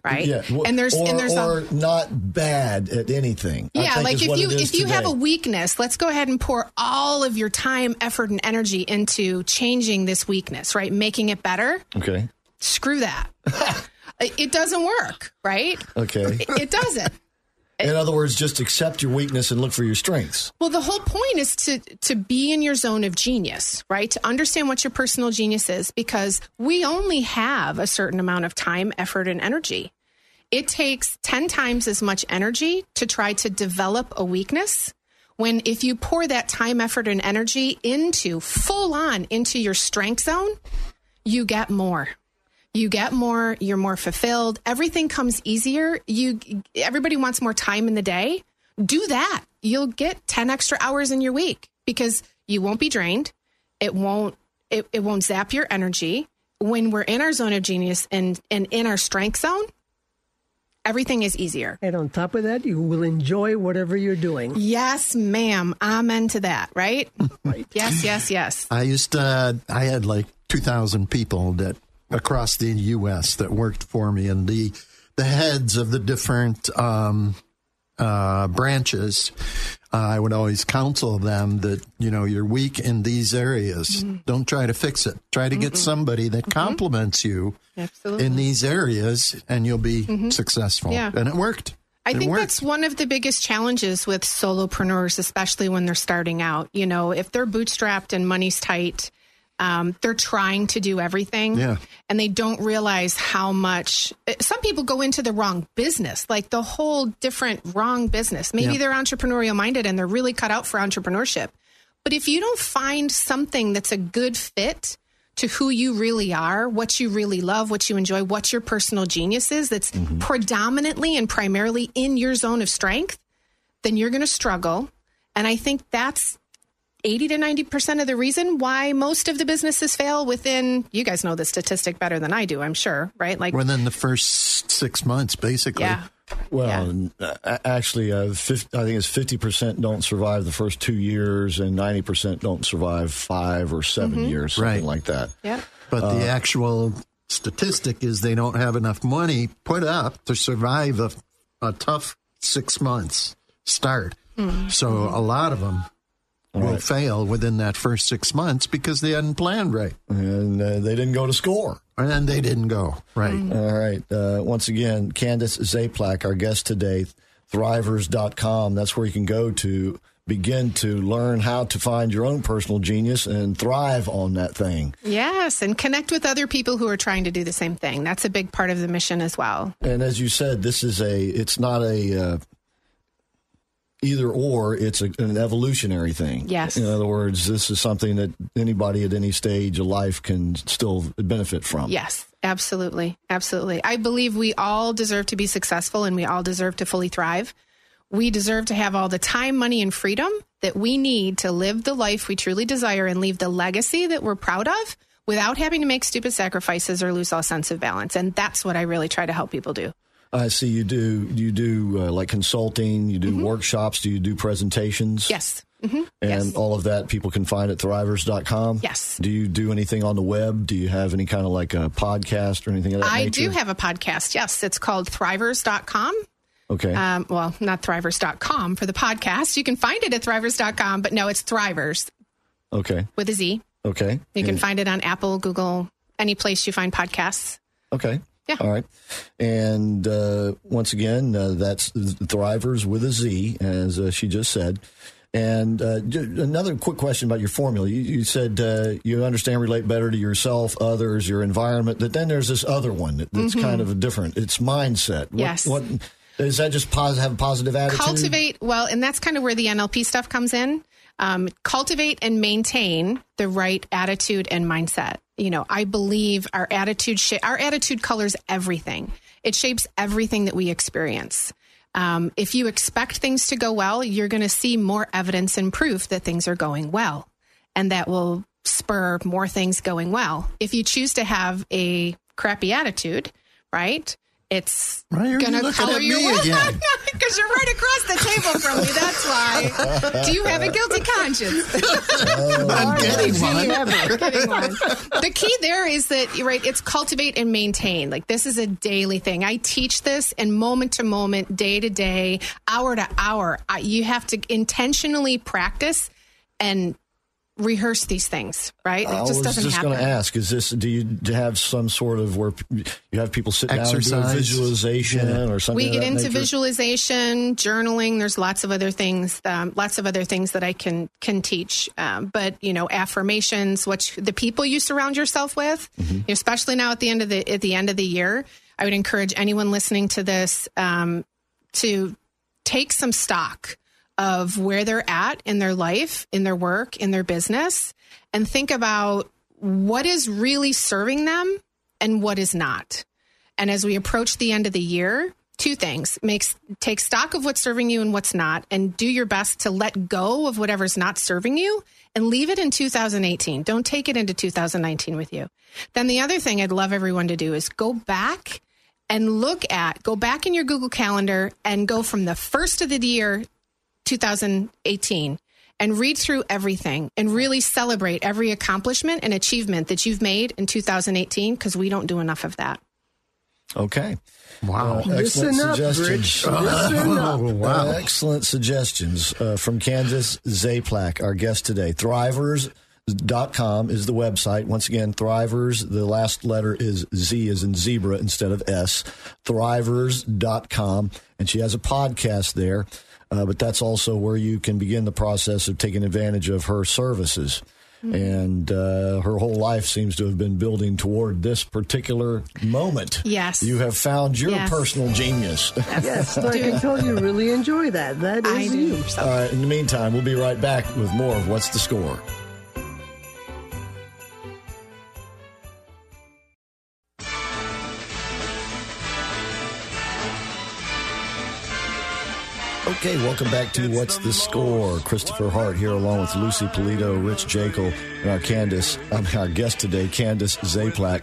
right? yeah. And there's or, and there's or a, not bad at anything. Yeah, like if you if you have a weakness, let's go ahead and pour all of your time, effort, and energy into changing this weakness, right? Making it better. okay. Screw that. [laughs] it it doesn't work, right? Okay. It, it doesn't. In other words, just accept your weakness and look for your strengths. Well, the whole point is to to be in your zone of genius, right? To understand what your personal genius is because we only have a certain amount of time, effort and energy. It takes 10 times as much energy to try to develop a weakness when if you pour that time, effort and energy into full on into your strength zone, you get more you get more you're more fulfilled everything comes easier you everybody wants more time in the day do that. You'll get 10 extra hours in your week because you won't be drained. It won't it, it won't zap your energy. When we're in our zone of genius and and in our strength zone everything is easier. And on top of that, you will enjoy whatever you're doing. yes ma'am. Amen to that right? [laughs] Right. yes yes yes. I used to, I had like 2,000 people that across the U.S. that worked for me, and the the heads of the different um, uh, branches uh, I would always counsel them that, you know, you're weak in these areas. Don't try to fix it. Try to get somebody that compliments you Absolutely. in these areas and you'll be successful. Yeah. And it worked. I It think worked. that's one of the biggest challenges with solopreneurs, especially when they're starting out. You know, if they're bootstrapped and money's tight, um, they're trying to do everything. Yeah. And they don't realize how much. Some people go into the wrong business, like the whole different wrong business. Maybe Yeah. they're entrepreneurial minded and they're really cut out for entrepreneurship. But if you don't find something that's a good fit to who you really are, what you really love, what you enjoy, what your personal genius is, that's predominantly and primarily in your zone of strength, then you're going to struggle. And I think that's 80 to 90% of the reason why most of the businesses fail within, you guys know the statistic better than I do, I'm sure, right? Like, Within the first six months, basically. yeah. Well, Yeah. and, uh, a- actually, uh, 50, I think it's fifty percent don't survive the first two years, and ninety percent don't survive five or 7 years, something Right. like that. Yeah. But Uh, the actual statistic is they don't have enough money put up to survive a, a tough six months start. Hmm. So a lot of them will fail within that first six months because they hadn't planned right. And uh, they didn't go to score. And then they didn't go. Right. All right. Uh, once again, Candace Zaplak, our guest today, thriverz.com. That's where you can go to begin to learn how to find your own personal genius and thrive on that thing. Yes. And connect with other people who are trying to do the same thing. That's a big part of the mission as well. And as you said, this is a, it's not a, uh, either or, it's a, an evolutionary thing. Yes. In other words, this is something that anybody at any stage of life can still benefit from. Yes, absolutely. Absolutely. I believe we all deserve to be successful and we all deserve to fully thrive. We deserve to have all the time, money, and freedom that we need to live the life we truly desire and leave the legacy that we're proud of without having to make stupid sacrifices or lose all sense of balance. And that's what I really try to help people do. I see you do, you do uh, like consulting, you do workshops, do you do presentations? Mm-hmm. Yes. hmm And yes. all of that people can find at thriverz.com. Yes. Do you do anything on the web? Do you have any kind of like a podcast or anything of that I nature? do have a podcast. Yes. It's called thriverz.com. Okay. Um, well, not thriverz.com for the podcast. You can find it at thriverz.com, but no, it's thriverz okay. with a Z. Okay. You can And- find it on Apple, Google, any place you find podcasts. Okay. Yeah. All right. And uh, once again, uh, that's Thriverz with a Z, as uh, she just said. And uh, another quick question about your formula. You, you said uh, you understand, relate better to yourself, others, your environment. But then there's this other one that, that's kind of a different. It's mindset. What, Mm-hmm. Yes. What is that? Just pos- have a positive attitude. Cultivate, well, and that's kind of where the NLP stuff comes in. Um, cultivate and maintain the right attitude and mindset. You know, I believe our attitude, sh- our attitude colors everything. It shapes everything that we experience. Um, if you expect things to go well, you're going to see more evidence and proof that things are going well. And that will spur more things going well. If you choose to have a crappy attitude, right? It's Why are you going to looking color at your again? [laughs] Because you're right across the table from me. That's why. Do you have a guilty conscience? Oh. I'm getting one. Getting one. The key there is that right. It's cultivate and maintain. Like this is a daily thing. I teach this, and moment to moment, day to day, hour to hour, I, you have to intentionally practice and rehearse these things. Right? It I just was doesn't just happen. going to ask: Is this? Do you have some sort of where you have people sit down and do a Exercise. visualization or something? we of get that into nature? visualization journaling there's lots of other things um, lots of other things that i can can teach um, but you know affirmations what you, the people you surround yourself with especially now at the end of the at the end of the year i would encourage anyone listening to this um, to take some stock of where they're at in their life in their work in their business and think about what is really serving them and what is not and as we approach the end of the year, two things makes take stock of what's serving you and what's not, and do your best to let go of whatever's not serving you and leave it in 2018. Don't take it into 2019 with you. Then the other thing I'd love everyone to do is go back and look at, go back in your Google Calendar and go from the first of the year 2018 and read through everything and really celebrate every accomplishment and achievement that you've made in 2018 because we don't do enough of that. Okay. Wow. Uh, excellent Listen [laughs] up, suggestions. Rich. Listen up. Oh, wow. Uh, excellent suggestions uh, from Candace Zaplak, our guest today. Thriverz.com is the website. Once again, Thriverz, the last letter is Z as in zebra instead of S. Thriverz.com. And she has a podcast there. Uh, but that's also where you can begin the process of taking advantage of her services. And uh, her whole life seems to have been building toward this particular moment. Yes. You have found your Yes. personal genius. [laughs] Yes, [laughs] I can tell you really enjoy that. That is I do. you. All right, in the meantime, we'll be right back with more of What's the Score. Okay, welcome back to What's the Score? Christopher Hart here along with Lucy Polito, Rich Jekyll, and our Candace, um, our guest today, Candace Zaplak.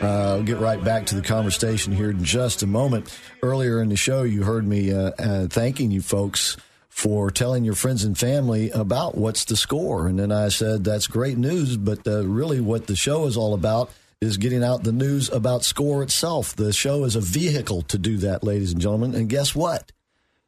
Uh, we'll get right back to the conversation here in just a moment. Earlier in the show, you heard me uh, uh, thanking you folks for telling your friends and family about what's the score. And then I said, that's great news, but uh, really what the show is all about is getting out the news about score itself. The show is a vehicle to do that, ladies and gentlemen. And guess what?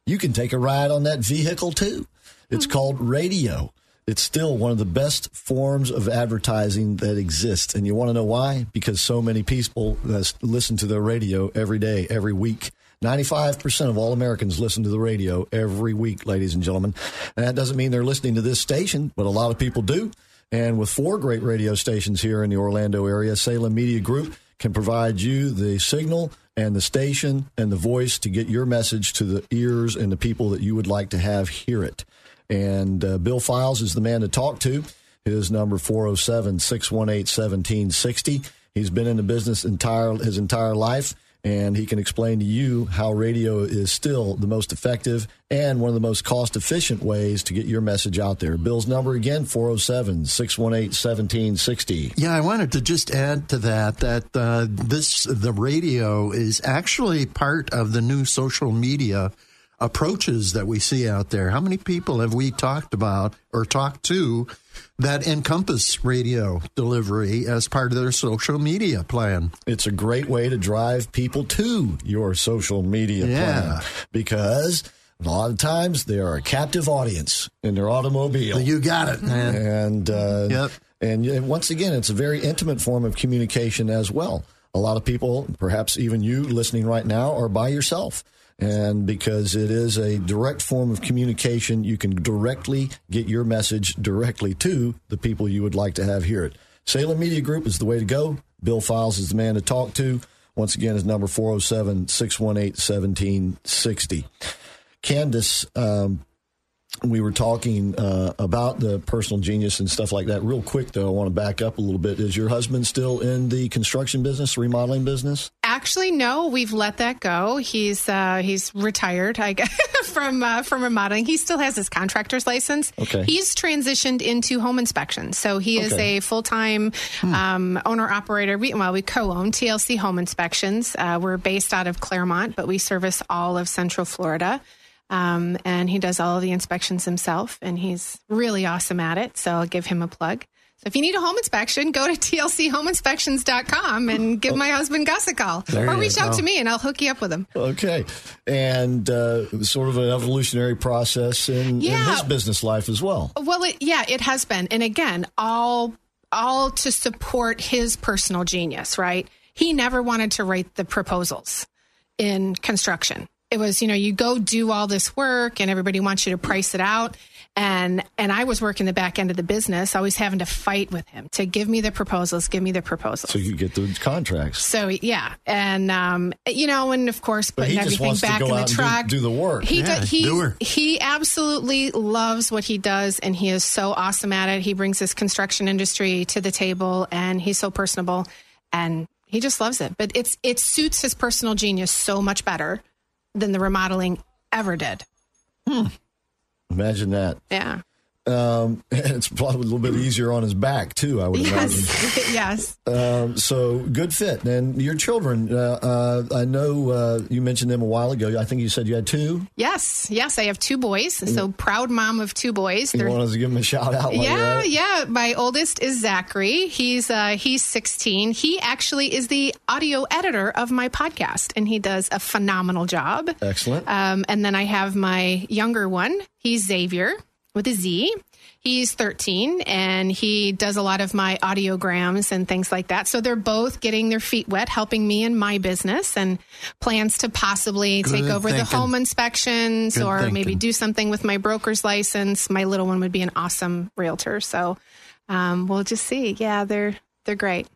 You can take a ride on that vehicle too. It's called radio. It's still one of the best forms of advertising that exists. And you want to know why? Because so many people uh, listen to the radio every day, every week. 95% of all Americans listen to the radio every week, ladies and gentlemen. And that doesn't mean they're listening to this station, but a lot of people do. And with four great radio stations here in the Orlando area, Salem Media Group can provide you the signal and the station and the voice to get your message to the ears and the people that you would like to have hear it. And uh, Bill Files is the man to talk to. His number 407 618 1760. He's been in the business entire his entire life and he can explain to you how radio is still the most effective and one of the most cost efficient ways to get your message out there. Bill's number again 407 618 1760. Yeah, I wanted to just add to that that uh, this the radio is actually part of the new social media approaches that we see out there. How many people have we talked about or talked to that encompass radio delivery as part of their social media plan? It's a great way to drive people to your social media Yeah. plan because a lot of times they are a captive audience in their automobile. You got it, man. and uh, Yep. and once again, it's a very intimate form of communication as well. A lot of people, perhaps even you listening right now, are by yourself. And because it is a direct form of communication, you can directly get your message directly to the people you would like to have hear it. Salem Media Group is the way to go. Bill Files is the man to talk to. Once again, his number 407 618 1760. Candace, um, we were talking uh, about the personal genius and stuff like that. Real quick, though, I want to back up a little bit. Is your husband still in the construction business, remodeling business? Actually, no, we've let that go. He's uh, he's retired I guess, [laughs] from uh, from remodeling. He still has his contractor's license. Okay. He's transitioned into home inspection, so he is Okay. a full time um, owner operator. We, well, we co-own TLC Home Inspections. Uh, we're based out of Clermont, but we service all of Central Florida. Um, and he does all of the inspections himself, and he's really awesome at it. So I'll give him a plug. So if you need a home inspection, go to [laughs] tlchomeinspections.com and give my husband Gus a call. There or reach out to me and I'll hook you up with him. Okay. And uh, sort of an evolutionary process in, in his business life as well. Well, it, yeah, it has been. And again, all all to support his personal genius, right? He never wanted to write the proposals in construction. It was, you know, you go do all this work and everybody wants you to price it out. And and I was working the back end of the business, always having to fight with him to give me the proposals, give me the proposals. So you get the contracts. So yeah, and um, you know, and of course, But putting he everything back in the out and do- truck, do the work. He Yeah, do- he he absolutely loves what he does, and he is so awesome at it. He brings this construction industry to the table, and he's so personable, and he just loves it. But it's it suits his personal genius so much better than the remodeling ever did. Hmm. Imagine that. Yeah. Um, [laughs] and it's probably a little bit easier on his back too. I would imagine. Yes, [laughs] yes. Um, so good fit. And your children, uh, uh, I know uh, you mentioned them a while ago. I think you said you had two. Yes, yes. I have two boys. So proud mom of two boys. You They're- want us to give them a shout out? yeah, yeah. My oldest is Zachary. He's uh, he's 16. He actually is the audio editor of my podcast, and he does a phenomenal job. Excellent. Um, and then I have my younger one. He's Xavier with a Z. He's 13 and he does a lot of my audiograms and things like that. So they're both getting their feet wet, helping me in my business and plans to possibly take Good over the home inspections Good or maybe do something with my broker's license. My little one would be an awesome realtor. So um, we'll just see. Yeah, they're they're great.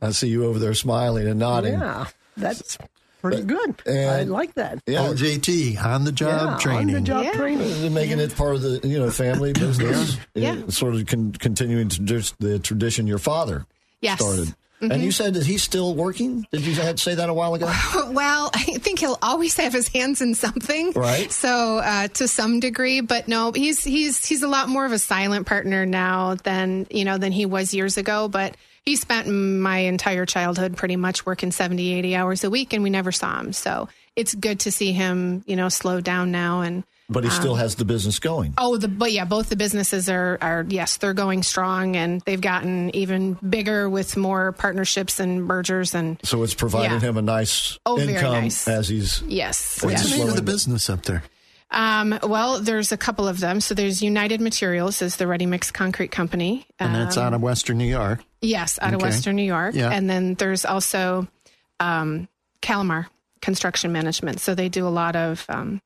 I see you over there smiling and nodding. Yeah, that's pretty good. and- I like that. Yeah. OJT on the job yeah, training. On the job Yeah. training. They're making it part of the you know family business. Yeah. It's sort of con- continuing to just the tradition your father Yes. Mm-hmm. started. And you said that he's still working. Did you say that a while ago? [laughs] Well, I think he'll always have his hands in something, Right. So uh, to some degree, but no, he's he's he's a lot more of a silent partner now than you know than he was years ago. But he spent my entire childhood pretty much working 70, 80 hours a week, and we never saw him. So it's good to see him, you know, slow down now and. But he um, still has the business going. Oh, the but yeah, both the businesses are are yes, they're going strong, and they've gotten even bigger with more partnerships and mergers and So it's providing Yeah. him a nice Oh, very income nice. as he's. yes, What's yes. What's the name of the business up there? Um, well, there's a couple of them. So there's United Materials is the ready mix concrete company. And that's Um, out of Western New York. yes, out of. Western New York. Yeah. And then there's also um, Calamar Construction Management. So they do a lot of um,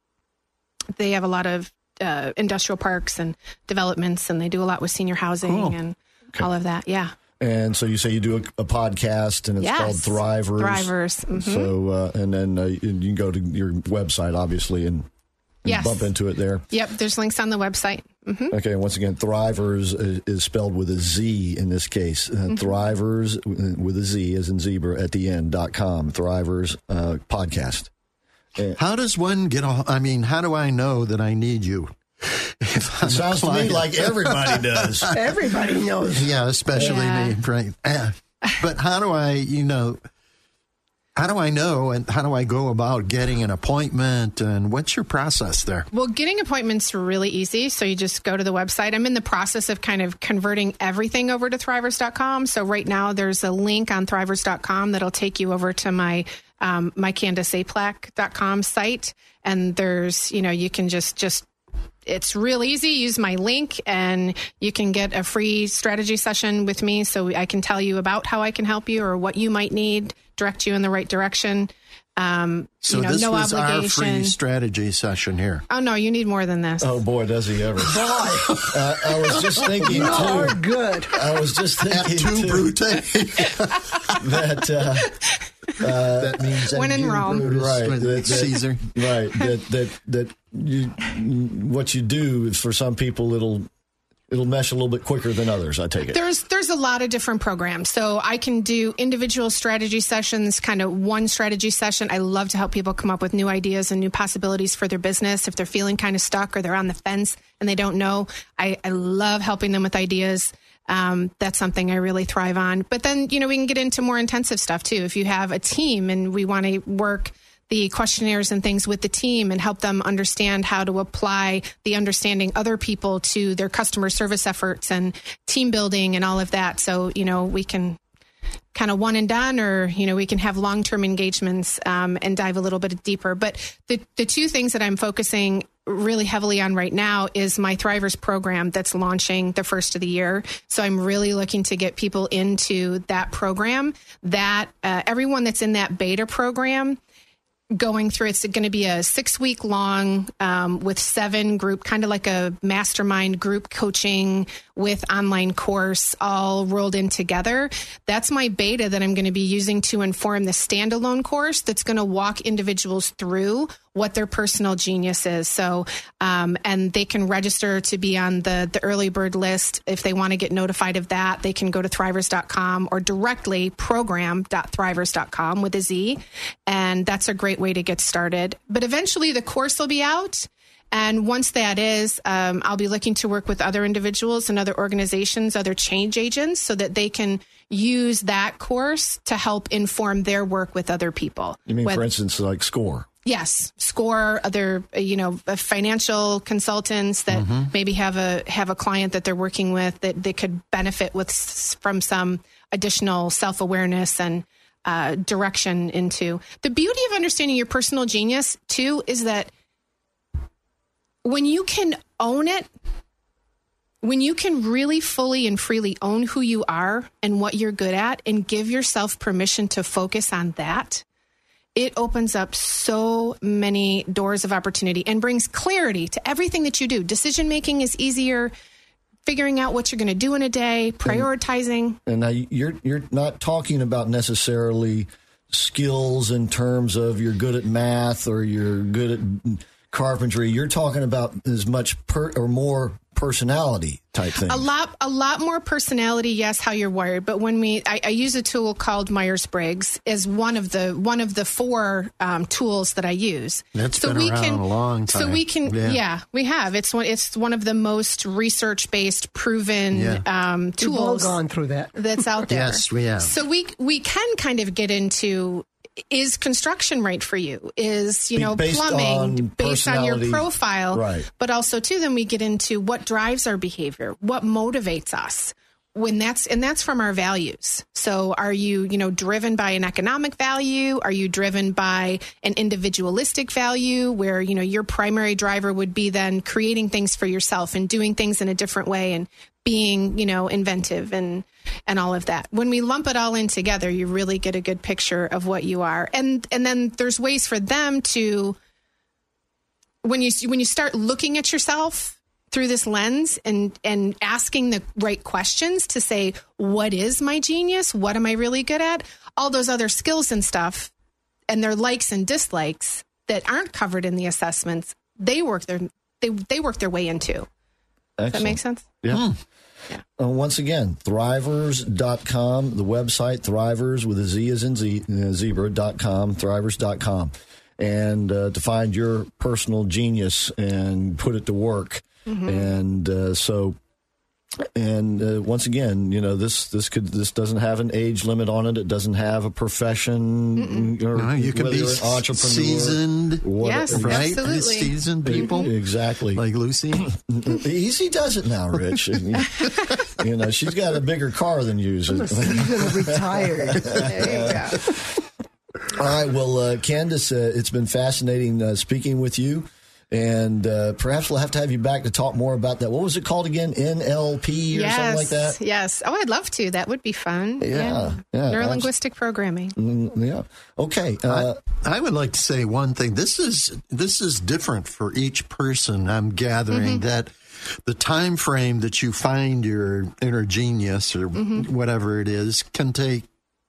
they have a lot of uh, industrial parks and developments, and they do a lot with senior housing Cool. and all of that. Yeah. And so you say you do a, a podcast, and it's Yes. called Thriverz. Thriverz. mhm. So uh, and then uh, you can go to your website, obviously, and Yes. bump into it there. Yep. There's links on the website. hmm Okay, once again, Thriverz is, is spelled with a Z in this case. Uh, Mm-hmm. Thriverz uh, with a Z as in zebra at the end dot com. Thriverz uh, podcast. How does one get a, I mean, how do I know that I need you? If Sounds to me like everybody [laughs] does. Everybody knows. Yeah, especially Yeah. me, right? [laughs] But how do I, you know, how do I know and how do I go about getting an appointment and what's your process there? Well, getting appointments are really easy. So you just go to the website. I'm in the process of kind of converting everything over to thriverz.com. So right now there's a link on thriverz.com that'll take you over to my um, my candaceaplac.com site. And there's, you know, you can just just it's real easy. Use my link and you can get a free strategy session with me so I can tell you about how I can help you or what you might need, direct you in the right direction. Um, So you know, this no was our obligation. free strategy session here. Oh no, you need more than this. Oh boy, does he ever! [laughs] uh, I was just thinking You are too. good. I was just thinking two too, brute. [laughs] that uh, that means When in you, Rome. Brutus, Right, with that- that- Caesar. right that that that you what you do for some people it'll it'll mesh a little bit quicker than others. I take it. There's there's a lot of different programs. So I can do individual strategy sessions, kind of one strategy session. I love to help people come up with new ideas and new possibilities for their business if they're feeling kind of stuck or they're on the fence and they don't know. I, I love helping them with ideas. Um, that's something I really thrive on. But then, you know, we can get into more intensive stuff too. If you have a team and we want to work the questionnaires and things with the team and help them understand how to apply the understanding other people to their customer service efforts and team building and all of that. So, you know, we can kind of one and done or you know we can have long-term engagements um, and dive a little bit deeper. But the, the two things that i'm focusing really heavily on right now is my thriverz program that's launching the first of the year. So i'm really looking to get people into that program. That uh, everyone that's in that beta program going through it's going to be a six week long um, with seven group kind of like a mastermind group coaching with online course all rolled in together. That's my beta that i'm going to be using to inform the standalone course that's going to walk individuals through what their personal genius is. So um, and they can register to be on the the early bird list. If they want to get notified of that they can go to thriverz.com or directly program.thriverz.com with a z. And that's a great way to get started. But eventually the course will be out And once that is, um, I'll be looking to work with other individuals and other organizations, other change agents, so that they can use that course to help inform their work with other people. You mean, for instance, like SCORE? Yes, score other you know uh, financial consultants that maybe have a have a client that they're working with that they could benefit with from some additional self awareness and uh, direction into the beauty of understanding your personal genius too is that when you can own it when you can really fully and freely own who you are and what you're good at and give yourself permission to focus on that it opens up so many doors of opportunity and brings clarity to everything that you do. Decision making is easier, figuring out what you're going to do in a day, prioritizing. And now you're you're not talking about necessarily skills in terms of you're good at math or you're good at carpentry. You're talking about as much per or more personality type thing. A lot, a lot more personality. Yes, how you're wired. But when we, I, I use a tool called Myers Briggs as one of the one of the four um, tools that I use. That's been around a long time. So we can, Yeah. yeah. we have. It's one. It's one of the most research based, proven Yeah. um, We've all tools gone through that. that's out [laughs] there. Yes, we have. So we we can kind of get into is construction right for you? Is you know based plumbing on based on your profile, Right. But also too, then we get into what drives our behavior, what motivates us. When that's and that's from our values. So are you, you know, driven by an economic value? Are you driven by an individualistic value where, you know, your primary driver would be then creating things for yourself and doing things in a different way and being, you know, inventive and and all of that. When we lump it all in together, you really get a good picture of what you are. And and then there's ways for them to when you when you start looking at yourself through this lens and and asking the right questions to say what is my genius what am i really good at all those other skills and stuff and their likes and dislikes that aren't covered in the assessments they work their they they work their way into does that Excellent. make sense Yeah. Hmm. Uh, once again, thriverz.com, the website, thriverz with a Z as in Z, uh, zebra.com, thriverz.com. And uh, to find your personal genius and put it to work. And uh, so, and uh, once again, you know this this could this doesn't have an age limit on it. It doesn't have a profession. Or No, you can be an entrepreneur, seasoned, what- Yes, right? Absolutely. Seasoned people Exactly. like Lucy. Easy does it now, Rich. [laughs] you know, she's got a bigger car than you. I'm a seasoned [laughs] retired. there All right. Well, uh, Candace, uh, it's been fascinating uh, speaking with you. And uh, perhaps we'll have to have you back to talk more about that. What was it called again? NLP or yes something like that? yes oh i'd love to that would be fun Yeah, yeah, neurolinguistic programming Mm, Yeah. Okay. Uh, I would like to say one thing. This is this is different for each person. I'm gathering that the time frame that you find your inner genius or whatever it is can take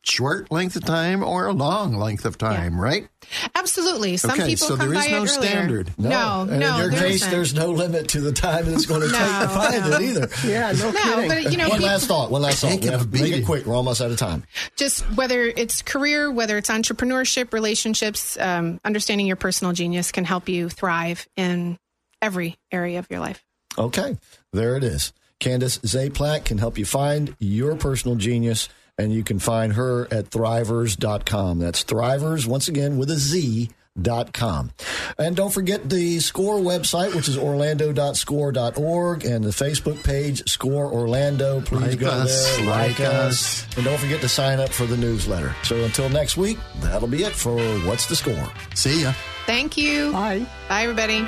short length of time or a long length of time, right? Absolutely. Some Okay, people so come there is by no it earlier. standard. No, and no. in your there case, isn't. there's no limit to the time it's going to take to find no. it either. [laughs] Yeah, no, no, kidding. but you know, One people- last thought. One last thought. Take We it have or to make beat it it. quick. We're almost out of time. just whether it's career, whether it's entrepreneurship, relationships, um, understanding your personal genius can help you thrive in every area of your life. Okay, there it is. Candace Zaplack can help you find your personal genius, and you can find her at thriverz.com. That's thriverz, once again, with a Z. Dot com. And don't forget the SCORE website, which is orlando.score.org, and the Facebook page, SCORE Orlando. Please Like go us, there, like us. And don't forget to sign up for the newsletter. So until next week, that'll be it for What's the Score? See ya. Thank you. Bye. Bye, everybody.